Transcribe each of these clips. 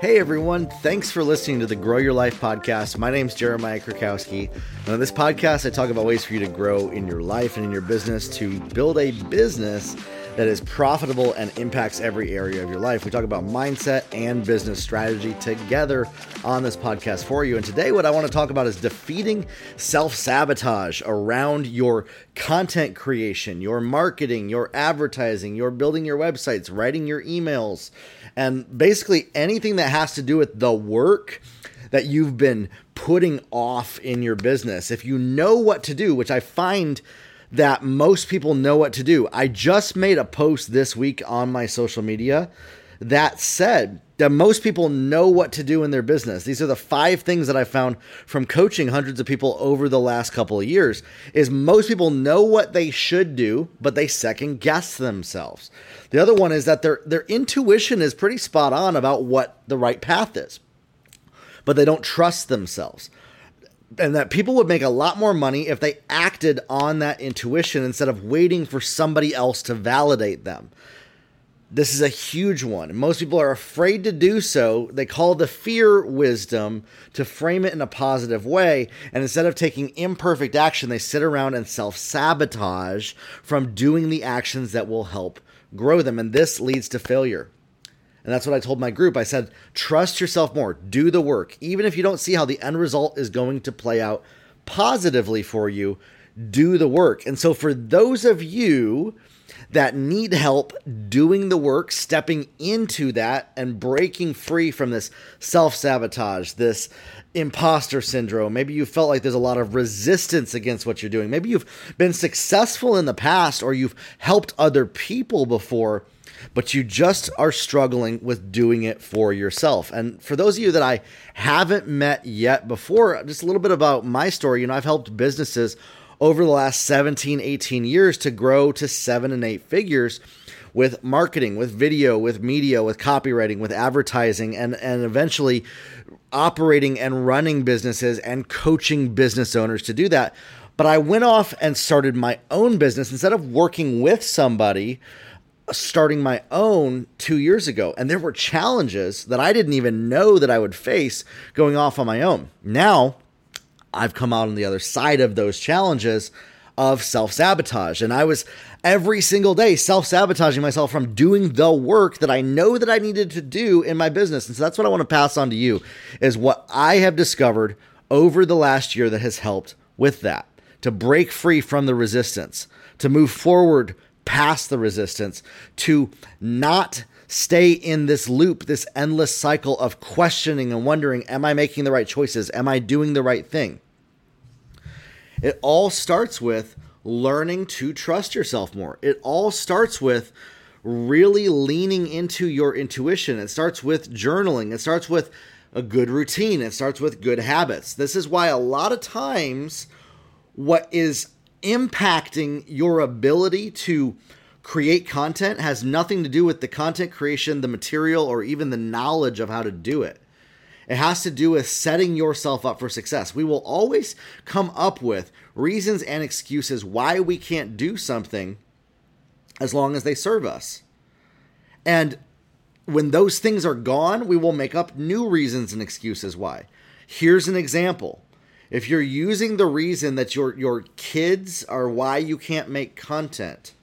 Hey everyone, thanks for listening to the Grow Your Life podcast. My name is Jeremiah Krakowski. And on this podcast, I talk about ways for you to grow in your life and in your business to build a business that is profitable and impacts every area of your life. We talk about mindset and business strategy together on this podcast for you. And today, what I want to talk about is defeating self sabotage around your content creation, your marketing, your advertising, your building your websites, writing your emails, and basically anything that has to do with the work that you've been putting off in your business. If you know what to do, which I find that most people know what to do. I just made a post this week on my social media that said that most people know what to do in their business. These are the five things that I found from coaching hundreds of people over the last couple of years is most people know what they should do, but they second guess themselves. The other one is that their their intuition is pretty spot on about what the right path is. But they don't trust themselves and that people would make a lot more money if they acted on that intuition instead of waiting for somebody else to validate them. This is a huge one. Most people are afraid to do so. They call the fear wisdom to frame it in a positive way. And instead of taking imperfect action, they sit around and self sabotage from doing the actions that will help grow them. And this leads to failure. And that's what I told my group. I said, trust yourself more, do the work. Even if you don't see how the end result is going to play out positively for you, do the work. And so, for those of you that need help doing the work, stepping into that, and breaking free from this self sabotage, this imposter syndrome. Maybe you felt like there's a lot of resistance against what you're doing. Maybe you've been successful in the past or you've helped other people before but you just are struggling with doing it for yourself. And for those of you that I haven't met yet before, just a little bit about my story. You know, I've helped businesses over the last 17, 18 years to grow to seven and eight figures with marketing, with video, with media, with copywriting, with advertising, and, and eventually operating and running businesses and coaching business owners to do that. But I went off and started my own business instead of working with somebody starting my own two years ago. And there were challenges that I didn't even know that I would face going off on my own. Now, I've come out on the other side of those challenges of self sabotage. And I was every single day self sabotaging myself from doing the work that I know that I needed to do in my business. And so that's what I want to pass on to you is what I have discovered over the last year that has helped with that to break free from the resistance, to move forward past the resistance, to not stay in this loop, this endless cycle of questioning and wondering, am I making the right choices? Am I doing the right thing? It all starts with learning to trust yourself more. It all starts with really leaning into your intuition. It starts with journaling. It starts with a good routine. It starts with good habits. This is why a lot of times what is impacting your ability to create content has nothing to do with the content creation, the material, or even the knowledge of how to do it. It has to do with setting yourself up for success. We will always come up with reasons and excuses why we can't do something as long as they serve us. And when those things are gone, we will make up new reasons and excuses why. Here's an example if you're using the reason that your your kids are why you can't make content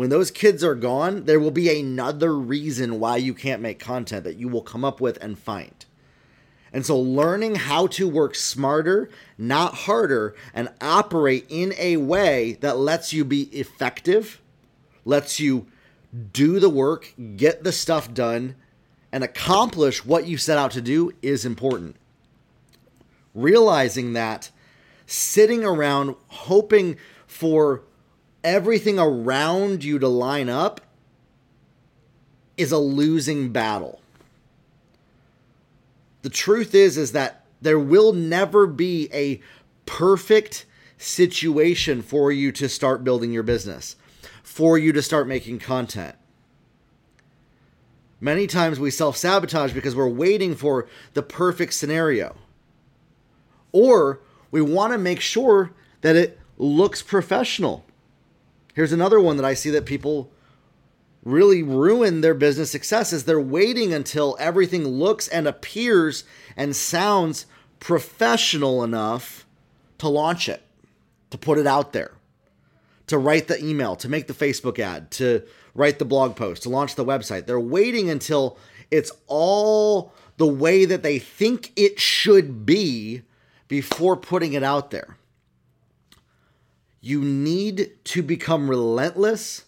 when those kids are gone there will be another reason why you can't make content that you will come up with and find. And so learning how to work smarter not harder and operate in a way that lets you be effective lets you do the work get the stuff done and accomplish what you set out to do is important realizing that sitting around hoping for everything around you to line up is a losing battle. The truth is is that there will never be a perfect situation for you to start building your business, for you to start making content. Many times we self sabotage because we're waiting for the perfect scenario or we want to make sure that it looks professional. Here's another one that I see that people really ruin their business success is they're waiting until everything looks and appears and sounds professional enough to launch it, to put it out there, to write the email, to make the Facebook ad, to write the blog post, to launch the website. They're waiting until it's all the way that they think it should be before putting it out there. You need to become relentless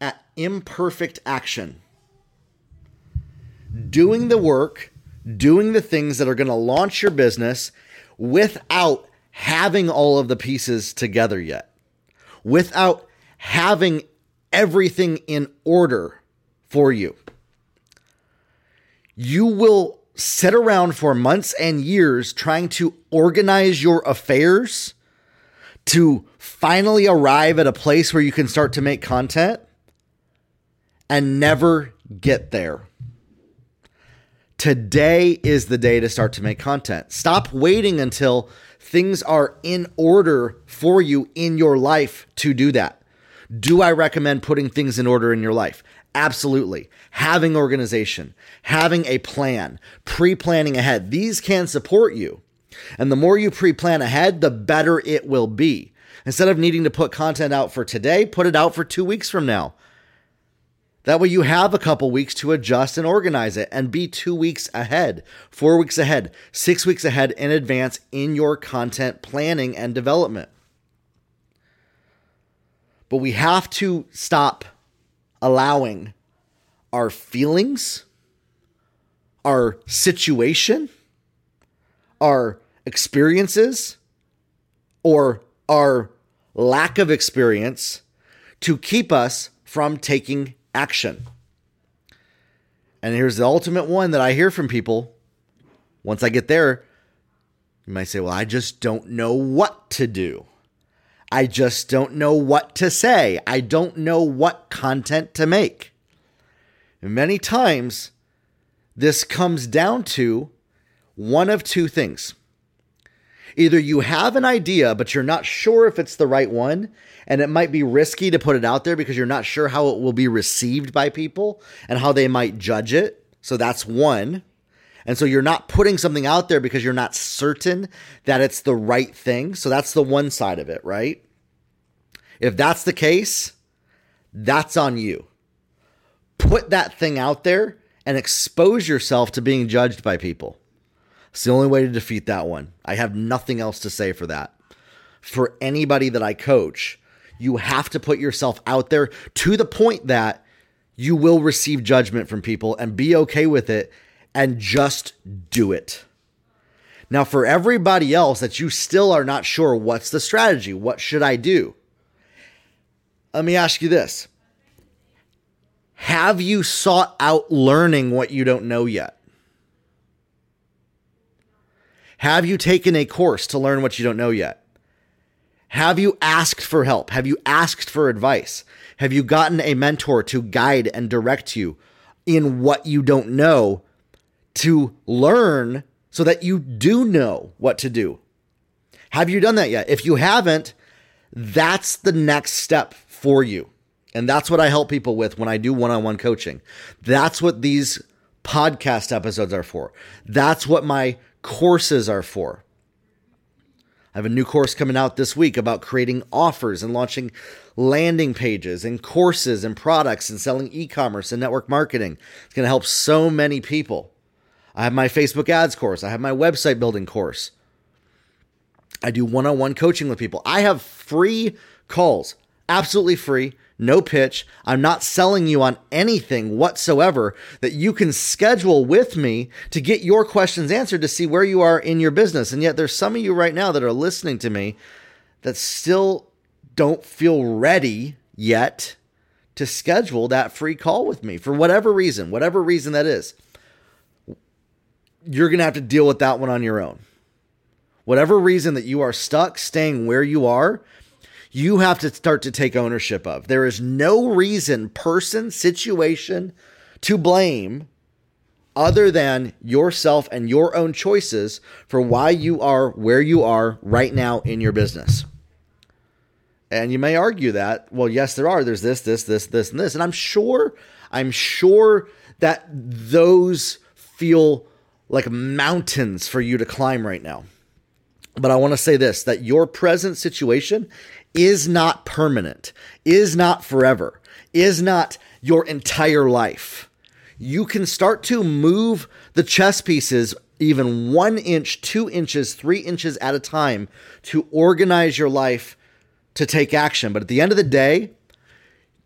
at imperfect action. Doing the work, doing the things that are going to launch your business without having all of the pieces together yet, without having everything in order for you. You will sit around for months and years trying to organize your affairs to finally arrive at a place where you can start to make content and never get there. Today is the day to start to make content. Stop waiting until things are in order for you in your life to do that. Do I recommend putting things in order in your life? Absolutely. Having organization, having a plan, pre planning ahead, these can support you. And the more you pre plan ahead, the better it will be. Instead of needing to put content out for today, put it out for two weeks from now. That way you have a couple weeks to adjust and organize it and be two weeks ahead, four weeks ahead, six weeks ahead in advance in your content planning and development. But we have to stop allowing our feelings, our situation, our experiences, or our lack of experience to keep us from taking action. And here's the ultimate one that I hear from people. Once I get there, you might say, Well, I just don't know what to do. I just don't know what to say. I don't know what content to make. And many times, this comes down to one of two things. Either you have an idea, but you're not sure if it's the right one, and it might be risky to put it out there because you're not sure how it will be received by people and how they might judge it. So that's one. And so you're not putting something out there because you're not certain that it's the right thing. So that's the one side of it, right? If that's the case, that's on you. Put that thing out there and expose yourself to being judged by people. It's the only way to defeat that one. I have nothing else to say for that. For anybody that I coach, you have to put yourself out there to the point that you will receive judgment from people and be okay with it and just do it. Now, for everybody else that you still are not sure what's the strategy, what should I do? Let me ask you this Have you sought out learning what you don't know yet? Have you taken a course to learn what you don't know yet? Have you asked for help? Have you asked for advice? Have you gotten a mentor to guide and direct you in what you don't know to learn so that you do know what to do? Have you done that yet? If you haven't, that's the next step for you. And that's what I help people with when I do one on one coaching. That's what these podcast episodes are for. That's what my courses are for. I have a new course coming out this week about creating offers and launching landing pages and courses and products and selling e commerce and network marketing. It's going to help so many people. I have my Facebook ads course, I have my website building course. I do one on one coaching with people. I have free calls, absolutely free, no pitch. I'm not selling you on anything whatsoever that you can schedule with me to get your questions answered to see where you are in your business. And yet, there's some of you right now that are listening to me that still don't feel ready yet to schedule that free call with me for whatever reason, whatever reason that is. You're going to have to deal with that one on your own. Whatever reason that you are stuck staying where you are, you have to start to take ownership of. There is no reason, person, situation to blame other than yourself and your own choices for why you are where you are right now in your business. And you may argue that, well, yes, there are. There's this, this, this, this, and this. And I'm sure, I'm sure that those feel like mountains for you to climb right now. But I want to say this that your present situation is not permanent, is not forever, is not your entire life. You can start to move the chess pieces even one inch, two inches, three inches at a time to organize your life to take action. But at the end of the day,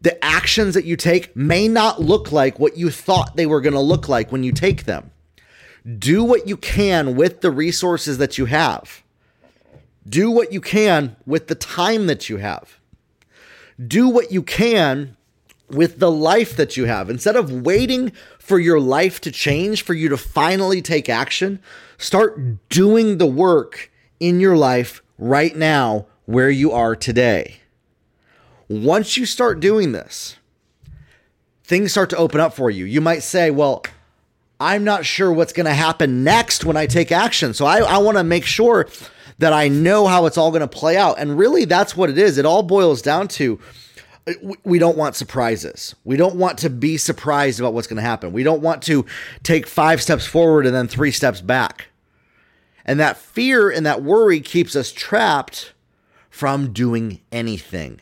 the actions that you take may not look like what you thought they were going to look like when you take them. Do what you can with the resources that you have. Do what you can with the time that you have. Do what you can with the life that you have. Instead of waiting for your life to change, for you to finally take action, start doing the work in your life right now where you are today. Once you start doing this, things start to open up for you. You might say, Well, I'm not sure what's going to happen next when I take action. So I, I want to make sure that I know how it's all going to play out. And really, that's what it is. It all boils down to uh, we don't want surprises. We don't want to be surprised about what's going to happen. We don't want to take five steps forward and then three steps back. And that fear and that worry keeps us trapped from doing anything.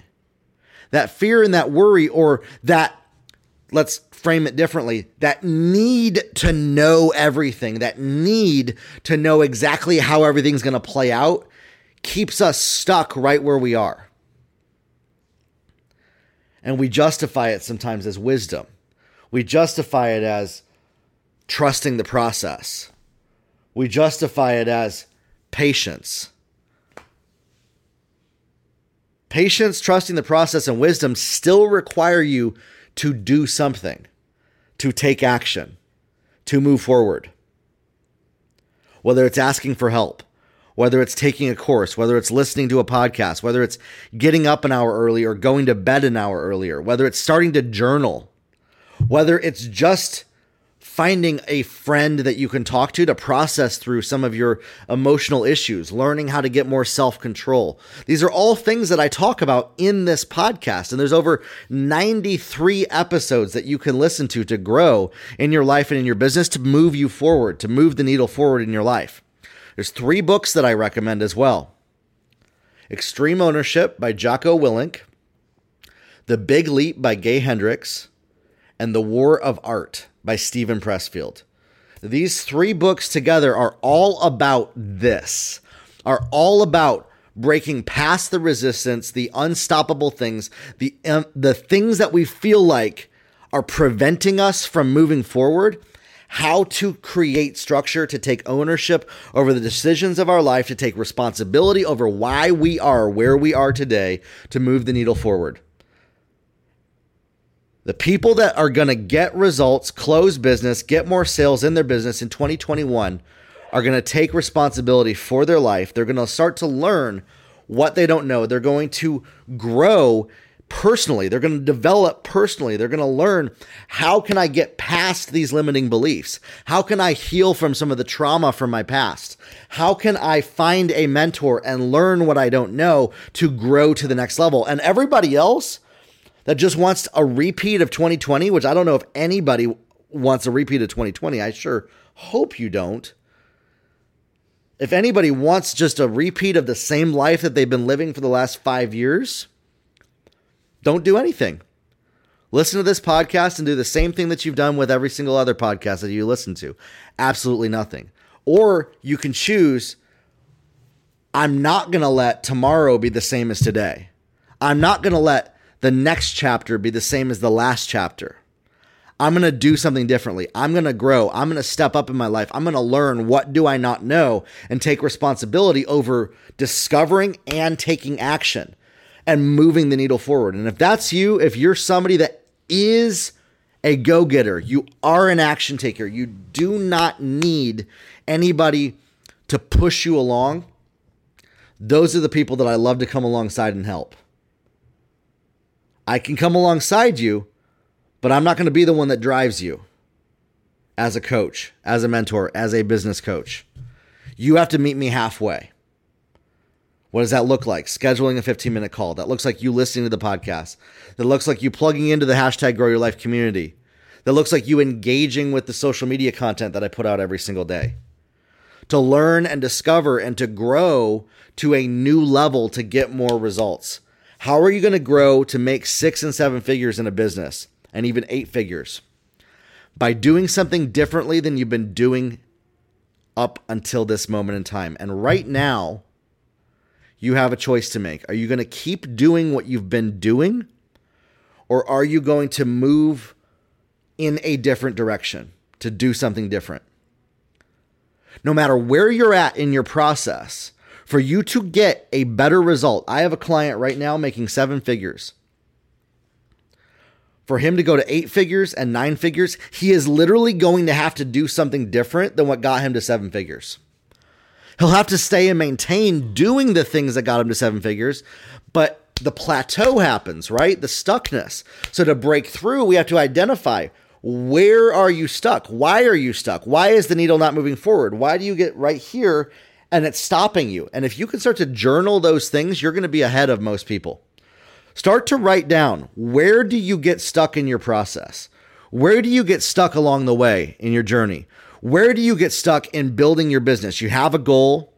That fear and that worry, or that, let's frame it differently, that need to know everything, that need to know exactly how everything's going to play out, keeps us stuck right where we are. And we justify it sometimes as wisdom. We justify it as trusting the process. We justify it as patience. Patience, trusting the process, and wisdom still require you to do something, to take action, to move forward. Whether it's asking for help, whether it's taking a course, whether it's listening to a podcast, whether it's getting up an hour early or going to bed an hour earlier, whether it's starting to journal, whether it's just finding a friend that you can talk to to process through some of your emotional issues, learning how to get more self control. These are all things that I talk about in this podcast. And there's over 93 episodes that you can listen to to grow in your life and in your business to move you forward, to move the needle forward in your life. There's three books that I recommend as well Extreme Ownership by Jocko Willink, The Big Leap by Gay Hendricks, and The War of Art by Steven Pressfield. These three books together are all about this, are all about breaking past the resistance, the unstoppable things, the um, the things that we feel like are preventing us from moving forward, how to create structure to take ownership over the decisions of our life, to take responsibility over why we are where we are today, to move the needle forward. The people that are going to get results, close business, get more sales in their business in 2021 are going to take responsibility for their life. They're going to start to learn what they don't know. They're going to grow personally. They're going to develop personally. They're going to learn how can I get past these limiting beliefs? How can I heal from some of the trauma from my past? How can I find a mentor and learn what I don't know to grow to the next level? And everybody else that just wants a repeat of 2020, which I don't know if anybody wants a repeat of 2020. I sure hope you don't. If anybody wants just a repeat of the same life that they've been living for the last five years, don't do anything. Listen to this podcast and do the same thing that you've done with every single other podcast that you listen to. Absolutely nothing. Or you can choose I'm not going to let tomorrow be the same as today. I'm not going to let the next chapter be the same as the last chapter. I'm going to do something differently. I'm going to grow. I'm going to step up in my life. I'm going to learn what do I not know and take responsibility over discovering and taking action and moving the needle forward. And if that's you, if you're somebody that is a go-getter, you are an action taker. You do not need anybody to push you along. Those are the people that I love to come alongside and help. I can come alongside you, but I'm not going to be the one that drives you as a coach, as a mentor, as a business coach. You have to meet me halfway. What does that look like? Scheduling a 15 minute call. That looks like you listening to the podcast. That looks like you plugging into the hashtag grow your life community. That looks like you engaging with the social media content that I put out every single day. To learn and discover and to grow to a new level to get more results. How are you going to grow to make six and seven figures in a business and even eight figures? By doing something differently than you've been doing up until this moment in time. And right now, you have a choice to make. Are you going to keep doing what you've been doing? Or are you going to move in a different direction to do something different? No matter where you're at in your process, for you to get a better result, I have a client right now making seven figures. For him to go to eight figures and nine figures, he is literally going to have to do something different than what got him to seven figures. He'll have to stay and maintain doing the things that got him to seven figures, but the plateau happens, right? The stuckness. So to break through, we have to identify where are you stuck? Why are you stuck? Why is the needle not moving forward? Why do you get right here and it's stopping you. And if you can start to journal those things, you're going to be ahead of most people. Start to write down where do you get stuck in your process? Where do you get stuck along the way in your journey? Where do you get stuck in building your business? You have a goal,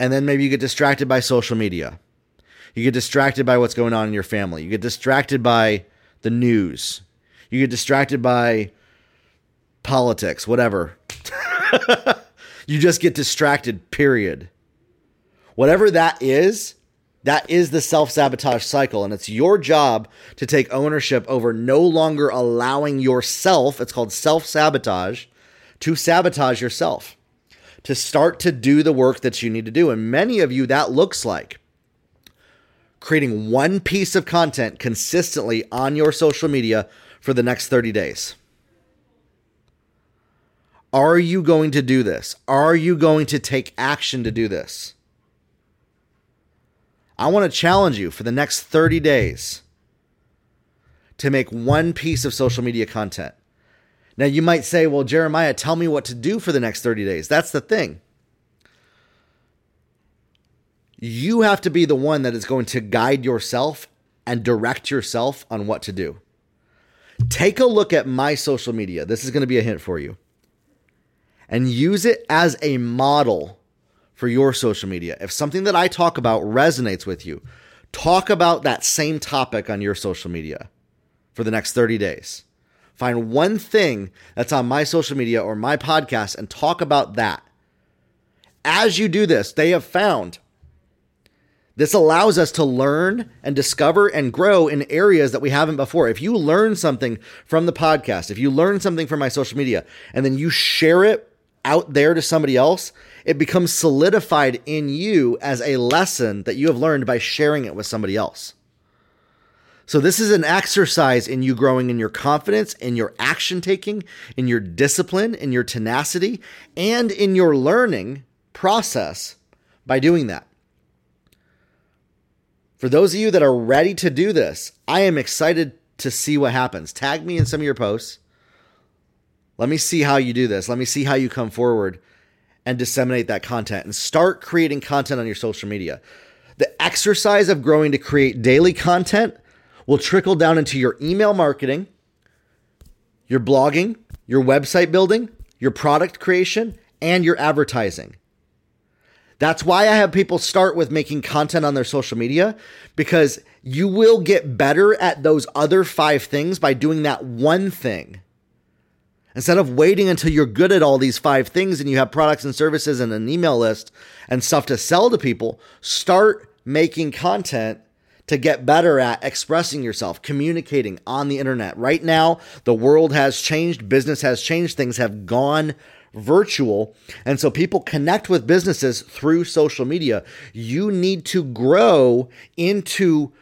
and then maybe you get distracted by social media. You get distracted by what's going on in your family. You get distracted by the news. You get distracted by politics, whatever. You just get distracted, period. Whatever that is, that is the self sabotage cycle. And it's your job to take ownership over no longer allowing yourself, it's called self sabotage, to sabotage yourself, to start to do the work that you need to do. And many of you, that looks like creating one piece of content consistently on your social media for the next 30 days. Are you going to do this? Are you going to take action to do this? I want to challenge you for the next 30 days to make one piece of social media content. Now, you might say, well, Jeremiah, tell me what to do for the next 30 days. That's the thing. You have to be the one that is going to guide yourself and direct yourself on what to do. Take a look at my social media. This is going to be a hint for you and use it as a model for your social media. If something that I talk about resonates with you, talk about that same topic on your social media for the next 30 days. Find one thing that's on my social media or my podcast and talk about that. As you do this, they have found this allows us to learn and discover and grow in areas that we haven't before. If you learn something from the podcast, if you learn something from my social media, and then you share it out there to somebody else, it becomes solidified in you as a lesson that you have learned by sharing it with somebody else. So, this is an exercise in you growing in your confidence, in your action taking, in your discipline, in your tenacity, and in your learning process by doing that. For those of you that are ready to do this, I am excited to see what happens. Tag me in some of your posts. Let me see how you do this. Let me see how you come forward and disseminate that content and start creating content on your social media. The exercise of growing to create daily content will trickle down into your email marketing, your blogging, your website building, your product creation, and your advertising. That's why I have people start with making content on their social media because you will get better at those other five things by doing that one thing. Instead of waiting until you're good at all these five things and you have products and services and an email list and stuff to sell to people, start making content to get better at expressing yourself, communicating on the internet. Right now, the world has changed, business has changed, things have gone virtual. And so people connect with businesses through social media. You need to grow into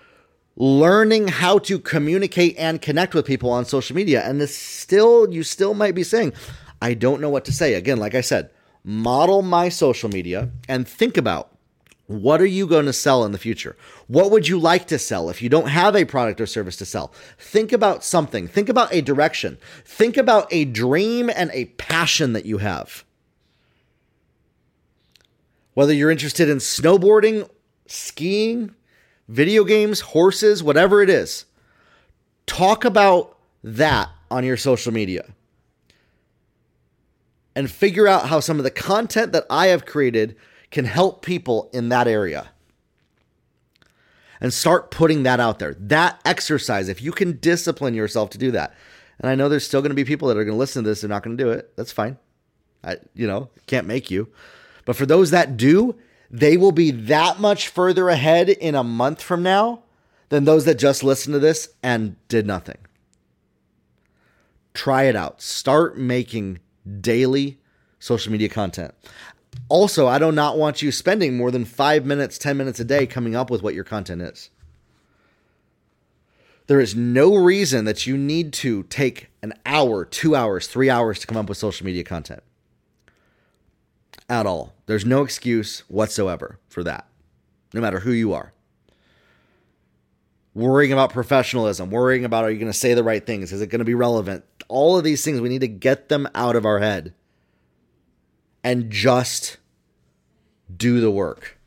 learning how to communicate and connect with people on social media. And this still, you still might be saying, I don't know what to say. Again, like I said, model my social media and think about what are you going to sell in the future? What would you like to sell if you don't have a product or service to sell? Think about something. Think about a direction. Think about a dream and a passion that you have. Whether you're interested in snowboarding, skiing, video games, horses, whatever it is, talk about that on your social media. And figure out how some of the content that I have created can help people in that area. And start putting that out there. That exercise, if you can discipline yourself to do that. And I know there's still going to be people that are going to listen to this, they're not going to do it. That's fine. I, you know, can't make you. But for those that do, they will be that much further ahead in a month from now than those that just listened to this and did nothing. Try it out. Start making daily social media content. Also, I do not want you spending more than five minutes, 10 minutes a day coming up with what your content is. There is no reason that you need to take an hour, two hours, three hours to come up with social media content. At all. There's no excuse whatsoever for that, no matter who you are. Worrying about professionalism, worrying about are you going to say the right things? Is it going to be relevant? All of these things, we need to get them out of our head and just do the work.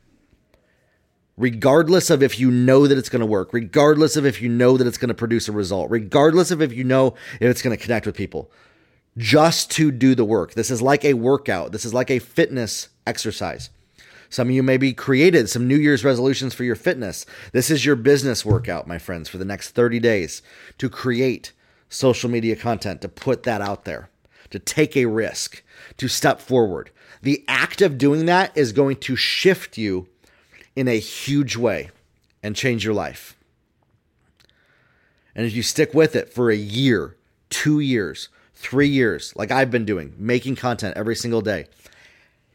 Regardless of if you know that it's going to work, regardless of if you know that it's going to produce a result, regardless of if you know if it's going to connect with people, just to do the work. This is like a workout, this is like a fitness exercise. Some of you maybe created some New Year's resolutions for your fitness. This is your business workout, my friends, for the next 30 days to create social media content, to put that out there to take a risk, to step forward. The act of doing that is going to shift you in a huge way and change your life. And if you stick with it for a year, two years, three years, like I've been doing, making content every single day,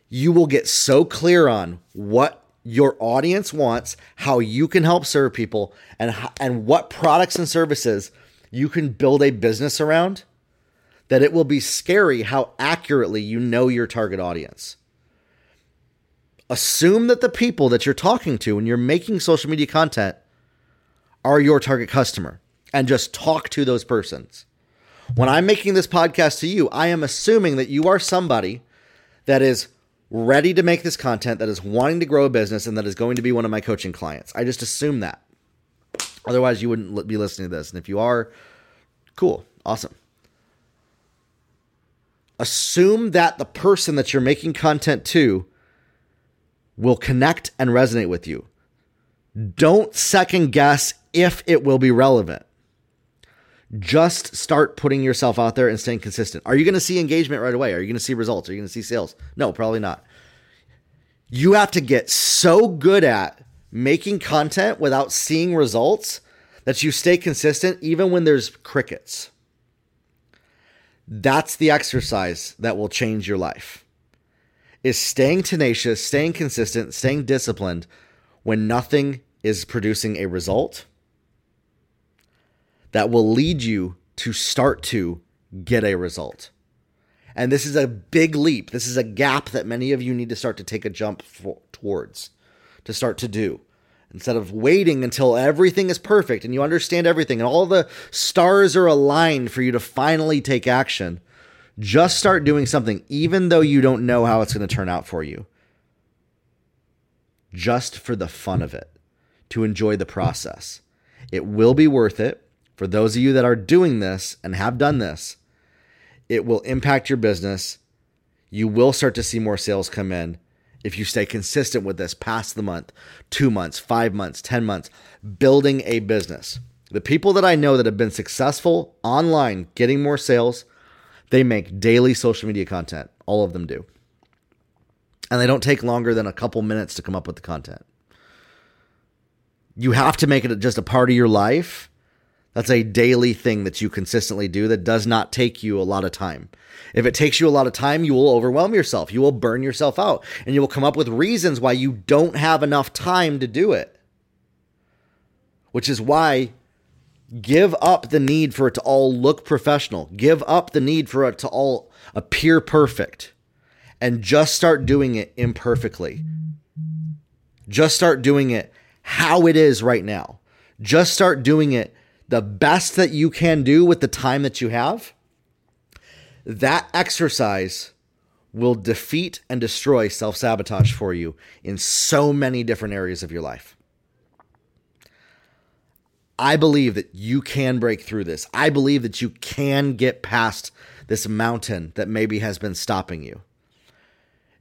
you will get so clear on what your audience wants, how you can help serve people, and, and what products and services you can build a business around that it will be scary how accurately you know your target audience. Assume that the people that you're talking to when you're making social media content are your target customer and just talk to those persons. When I'm making this podcast to you, I am assuming that you are somebody that is ready to make this content, that is wanting to grow a business, and that is going to be one of my coaching clients. I just assume that. Otherwise, you wouldn't be listening to this. And if you are, cool, awesome assume that the person that you're making content to will connect and resonate with you. Don't second guess if it will be relevant. Just start putting yourself out there and staying consistent. Are you going to see engagement right away? Are you going to see results? Are you going to see sales? No, probably not. You have to get so good at making content without seeing results that you stay consistent even when there's crickets. That's the exercise that will change your life. Is staying tenacious, staying consistent, staying disciplined when nothing is producing a result that will lead you to start to get a result. And this is a big leap. This is a gap that many of you need to start to take a jump for, towards, to start to do. Instead of waiting until everything is perfect and you understand everything and all the stars are aligned for you to finally take action, just start doing something, even though you don't know how it's going to turn out for you. Just for the fun of it, to enjoy the process. It will be worth it. For those of you that are doing this and have done this, it will impact your business. You will start to see more sales come in if you stay consistent with this past the month, two months, five months, 10 months, building a business. The people that I know that have been successful online getting more sales, they make daily social media content. All of them do. And they don't take longer than a couple minutes to come up with the content. You have to make it just a part of your life that's a daily thing that you consistently do that does not take you a lot of time. If it takes you a lot of time, you will overwhelm yourself. You will burn yourself out and you will come up with reasons why you don't have enough time to do it. Which is why give up the need for it to all look professional. Give up the need for it to all appear perfect and just start doing it imperfectly. Just start doing it how it is right now. Just start doing it the best that you can do with the time that you have, that exercise will defeat and destroy self sabotage for you in so many different areas of your life. I believe that you can break through this. I believe that you can get past this mountain that maybe has been stopping you.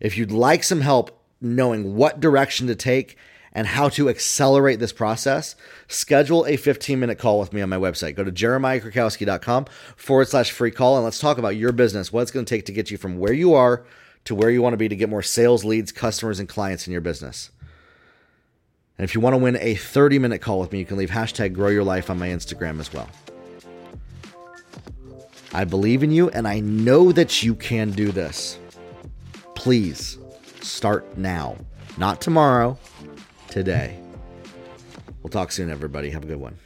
If you'd like some help knowing what direction to take and how to accelerate this process, schedule a 15 minute call with me on my website. Go to jeremiahkrakowski.com forward slash free call and let's talk about your business, what it's going to take to get you from where you are to where you want to be to get more sales leads, customers, and clients in your business. And if you want to win a 30 minute call with me, you can leave hashtag grow your life on my Instagram as well. I believe in you and I know that you can do this. Please start now, not tomorrow, today. We'll talk soon, everybody. Have a good one.